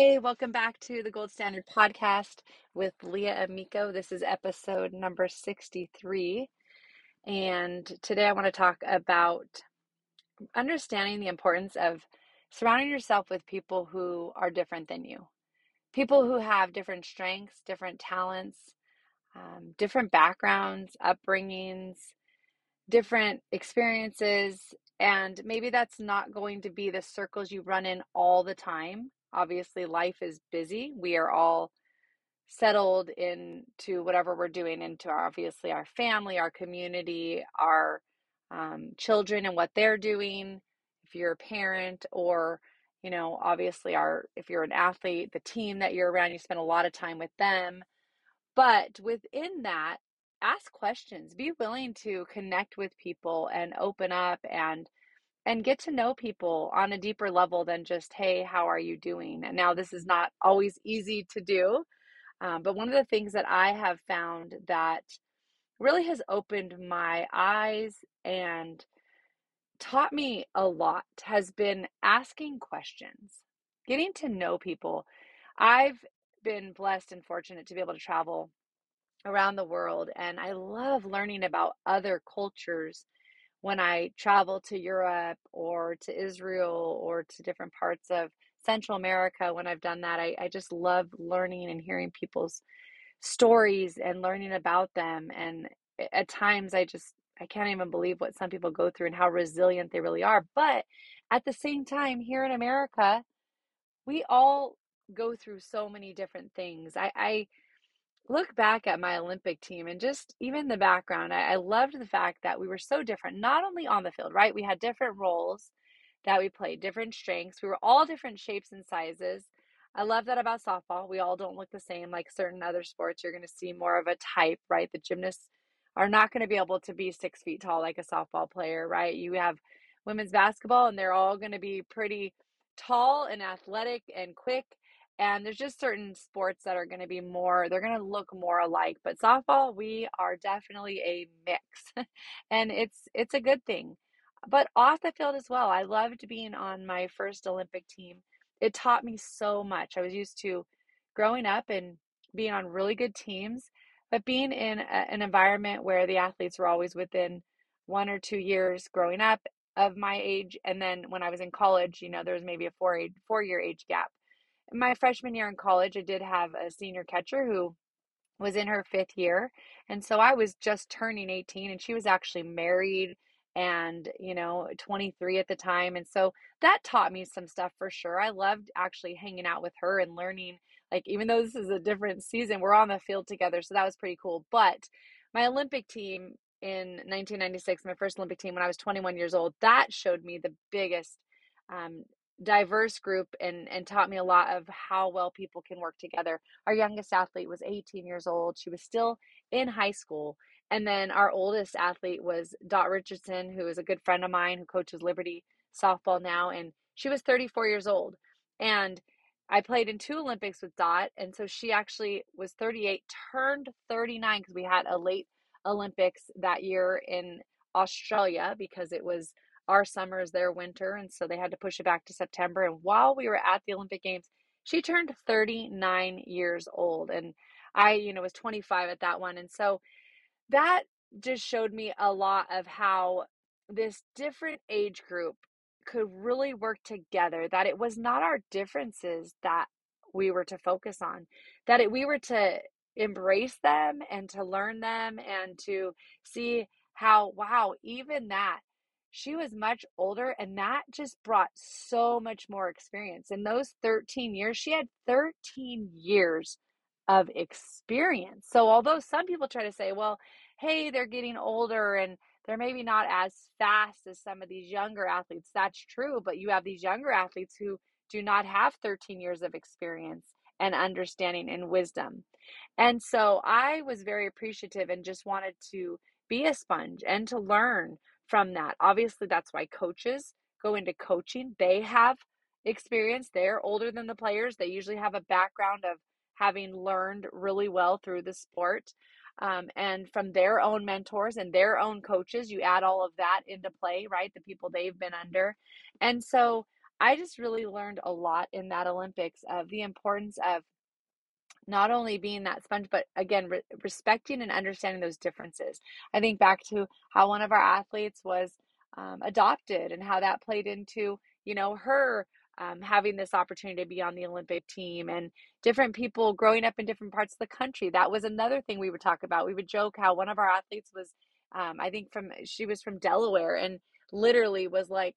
Hey, welcome back to the Gold Standard Podcast with Leah Amico. This is episode number 63. And today I want to talk about understanding the importance of surrounding yourself with people who are different than you, people who have different strengths, different talents, um, different backgrounds, upbringings, different experiences. And maybe that's not going to be the circles you run in all the time Obviously, life is busy. We are all settled into whatever we're doing, into our, obviously our family, our community, our um, children, and what they're doing. If you're a parent, or you know, obviously, our if you're an athlete, the team that you're around, you spend a lot of time with them. But within that, ask questions. Be willing to connect with people and open up and and get to know people on a deeper level than just, hey, how are you doing? And now, this is not always easy to do. Um, but one of the things that I have found that really has opened my eyes and taught me a lot has been asking questions, getting to know people. I've been blessed and fortunate to be able to travel around the world, and I love learning about other cultures when I travel to Europe or to Israel or to different parts of Central America, when I've done that, I, I just love learning and hearing people's stories and learning about them. And at times, I just, I can't even believe what some people go through and how resilient they really are. But at the same time, here in America, we all go through so many different things. I, I look back at my Olympic team and just even the background, I, I loved the fact that we were so different, not only on the field, right? We had different roles that we played, different strengths. We were all different shapes and sizes. I love that about softball. We all don't look the same like certain other sports. You're going to see more of a type, right? The gymnasts are not going to be able to be six feet tall like a softball player, right? You have women's basketball, and they're all going to be pretty tall and athletic and quick and there's just certain sports that are going to be more they're going to look more alike but softball we are definitely a mix and it's it's a good thing. But off the field as well i loved being on my first olympic team. It taught me so much. I was used to growing up and being on really good teams but being in a, an environment where the athletes were always within one or two years growing up of my age and then when i was in college you know there was maybe a four age four year age gap my freshman year in college, I did have a senior catcher who was in her fifth year. And so I was just turning 18 and she was actually married and, you know, 23 at the time. And so that taught me some stuff for sure. I loved actually hanging out with her and learning. Like, even though this is a different season, we're on the field together. So that was pretty cool. But my Olympic team in 1996, my first Olympic team when I was 21 years old, that showed me the biggest um, diverse group and and taught me a lot of how well people can work together. Our youngest athlete was 18 years old. She was still in high school. And then our oldest athlete was Dot Richardson, who is a good friend of mine who coaches Liberty softball now and she was 34 years old. And I played in two Olympics with Dot and so she actually was 38 turned 39 because we had a late Olympics that year in Australia because it was our summer is their winter, and so they had to push it back to September. And while we were at the Olympic Games, she turned 39 years old, and I, you know, was 25 at that one. And so that just showed me a lot of how this different age group could really work together, that it was not our differences that we were to focus on, that it, we were to embrace them and to learn them and to see how, wow, even that she was much older and that just brought so much more experience in those 13 years she had 13 years of experience so although some people try to say well hey they're getting older and they're maybe not as fast as some of these younger athletes that's true but you have these younger athletes who do not have 13 years of experience and understanding and wisdom. And so I was very appreciative and just wanted to be a sponge and to learn from that. Obviously, that's why coaches go into coaching. They have experience, they're older than the players, they usually have a background of having learned really well through the sport. Um, and from their own mentors and their own coaches, you add all of that into play, right? The people they've been under. And so I just really learned a lot in that Olympics of the importance of not only being that sponge, but again, re- respecting and understanding those differences. I think back to how one of our athletes was um, adopted and how that played into, you know, her um, having this opportunity to be on the Olympic team and different people growing up in different parts of the country. That was another thing we would talk about. We would joke how one of our athletes was, um, I think, from she was from Delaware and literally was like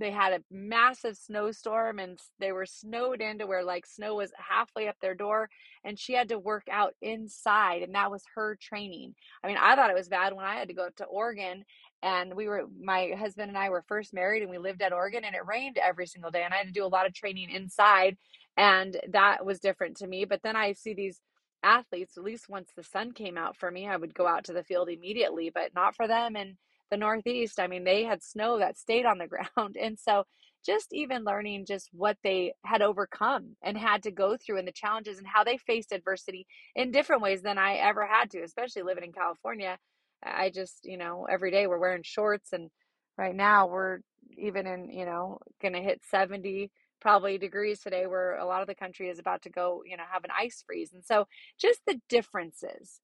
they had a massive snowstorm and they were snowed in to where like snow was halfway up their door and she had to work out inside and that was her training. I mean, I thought it was bad when I had to go to Oregon and we were my husband and I were first married and we lived at Oregon and it rained every single day and I had to do a lot of training inside and that was different to me. But then I see these athletes, at least once the sun came out for me, I would go out to the field immediately, but not for them and the Northeast, I mean, they had snow that stayed on the ground. And so just even learning just what they had overcome and had to go through and the challenges and how they faced adversity in different ways than I ever had to, especially living in California. I just, you know, every day we're wearing shorts and right now we're even in, you know, going to hit 70 probably degrees today where a lot of the country is about to go, you know, have an ice freeze. And so just the differences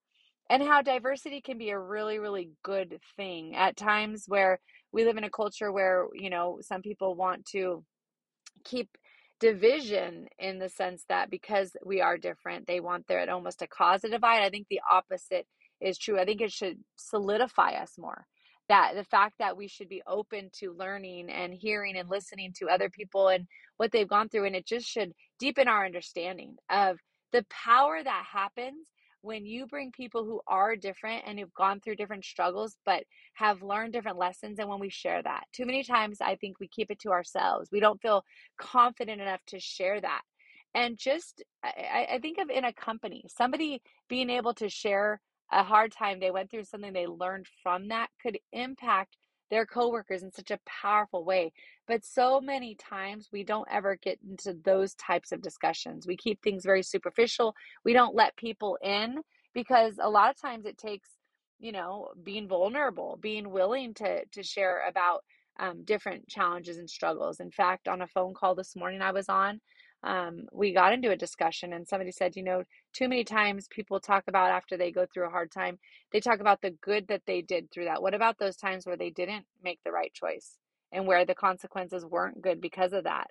and how diversity can be a really really good thing at times where we live in a culture where you know some people want to keep division in the sense that because we are different they want there at almost a cause to divide i think the opposite is true. I think it should solidify us more that the fact that we should be open to learning and hearing and listening to other people and what they've gone through and it just should deepen our understanding of the power that happens when you bring people who are different and who've gone through different struggles but have learned different lessons and when we share that. Too many times i think we keep it to ourselves. We don't feel confident enough to share that. And just I, I think of in a company somebody being able to share a hard time they went through something they learned from that could impact their coworkers in such a powerful way. But so many times we don't ever get into those types of discussions. We keep things very superficial. We don't let people in because a lot of times it takes, you know, being vulnerable, being willing to to share about um, different challenges and struggles. In fact, on a phone call this morning I was on, um, we got into a discussion and somebody said, you know, too many times people talk about after they go through a hard time, they talk about the good that they did through that. What about those times where they didn't make the right choice and where the consequences weren't good because of that?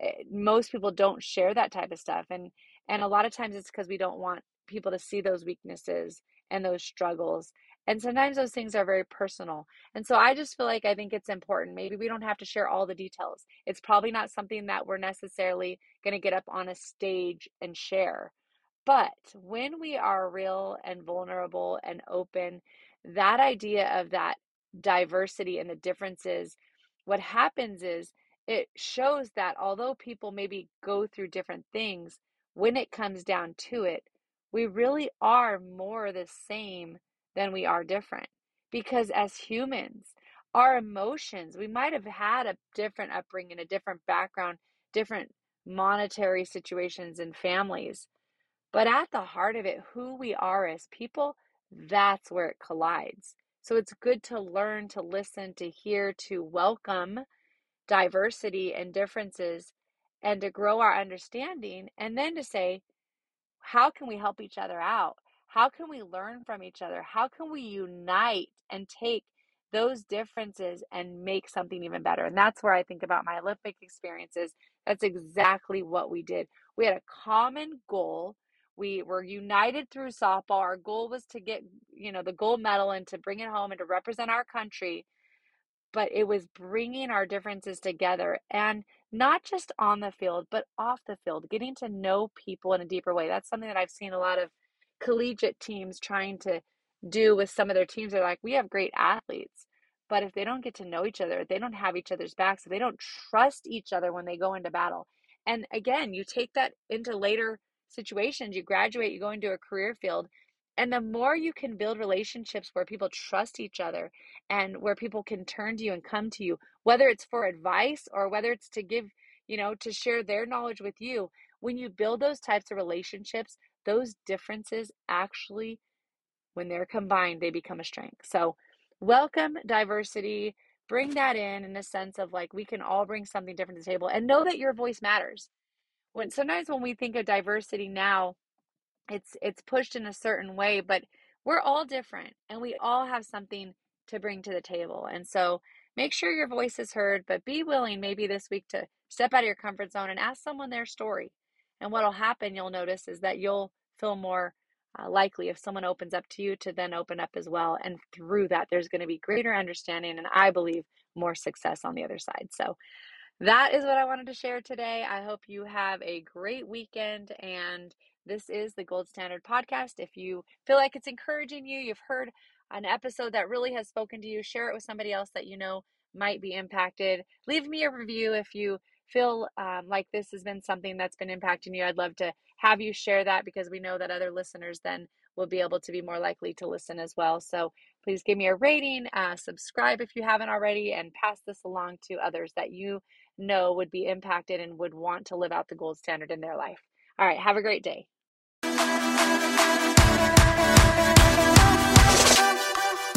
Eh, most people don't share that type of stuff and and a lot of times it's because we don't want people to see those weaknesses and those struggles and sometimes those things are very personal. And so I just feel like I think it's important. Maybe we don't have to share all the details. It's probably not something that we're necessarily going to get up on a stage and share. But when we are real and vulnerable and open, that idea of that diversity and the differences, what happens is it shows that although people maybe go through different things, when it comes down to it, we really are more the same than we are different. Because as humans, our emotions, we might have had a different upbringing, a different background, different monetary situations and families. But at the heart of it, who we are as people, that's where it collides. So it's good to learn to listen, to hear, to welcome diversity and differences, and to grow our understanding, and then to say, how can we help each other out? How can we learn from each other? How can we unite and take those differences and make something even better? And that's where I think about my Olympic experiences. That's exactly what we did. We had a common goal. We were united through softball. Our goal was to get, you know, the gold medal and to bring it home and to represent our country. But it was bringing our differences together and not just on the field, but off the field, getting to know people in a deeper way. That's something that I've seen a lot of collegiate teams trying to do with some of their teams are like, we have great athletes, but if they don't get to know each other, they don't have each other's backs, they don't trust each other when they go into battle. And again, you take that into later situations, you graduate, you go into a career field, and the more you can build relationships where people trust each other and where people can turn to you and come to you, whether it's for advice or whether it's to give, you know, to share their knowledge with you, when you build those types of relationships, those differences actually, when they're combined, they become a strength. So, welcome diversity. Bring that in in a sense of like we can all bring something different to the table and know that your voice matters. When sometimes when we think of diversity now, it's it's pushed in a certain way but we're all different and we all have something to bring to the table and so make sure your voice is heard but be willing maybe this week to step out of your comfort zone and ask someone their story and what'll happen you'll notice is that you'll feel more uh, likely if someone opens up to you to then open up as well and through that there's going to be greater understanding and i believe more success on the other side so that is what I wanted to share today. I hope you have a great weekend. And this is the Gold Standard Podcast. If you feel like it's encouraging you, you've heard an episode that really has spoken to you, share it with somebody else that you know might be impacted. Leave me a review if you feel um, like this has been something that's been impacting you. I'd love to have you share that because we know that other listeners then will be able to be more likely to listen as well. So please give me a rating, uh, subscribe if you haven't already, and pass this along to others that you know would be impacted and would want to live out the gold standard in their life. All right, have a great day.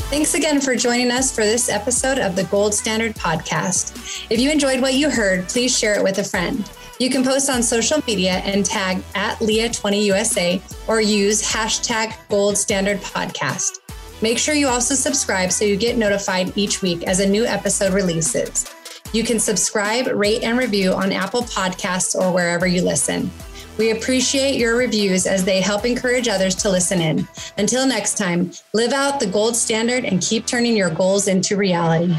Thanks again for joining us for this episode of the Gold Standard Podcast. If you enjoyed what you heard, please share it with a friend. You can post on social media and tag at Leah20USA or use hashtag Gold Standard Podcast. Make sure you also subscribe so you get notified each week as a new episode releases. You can subscribe, rate, and review on Apple Podcasts or wherever you listen. We appreciate your reviews as they help encourage others to listen in. Until next time, live out the gold standard and keep turning your goals into reality.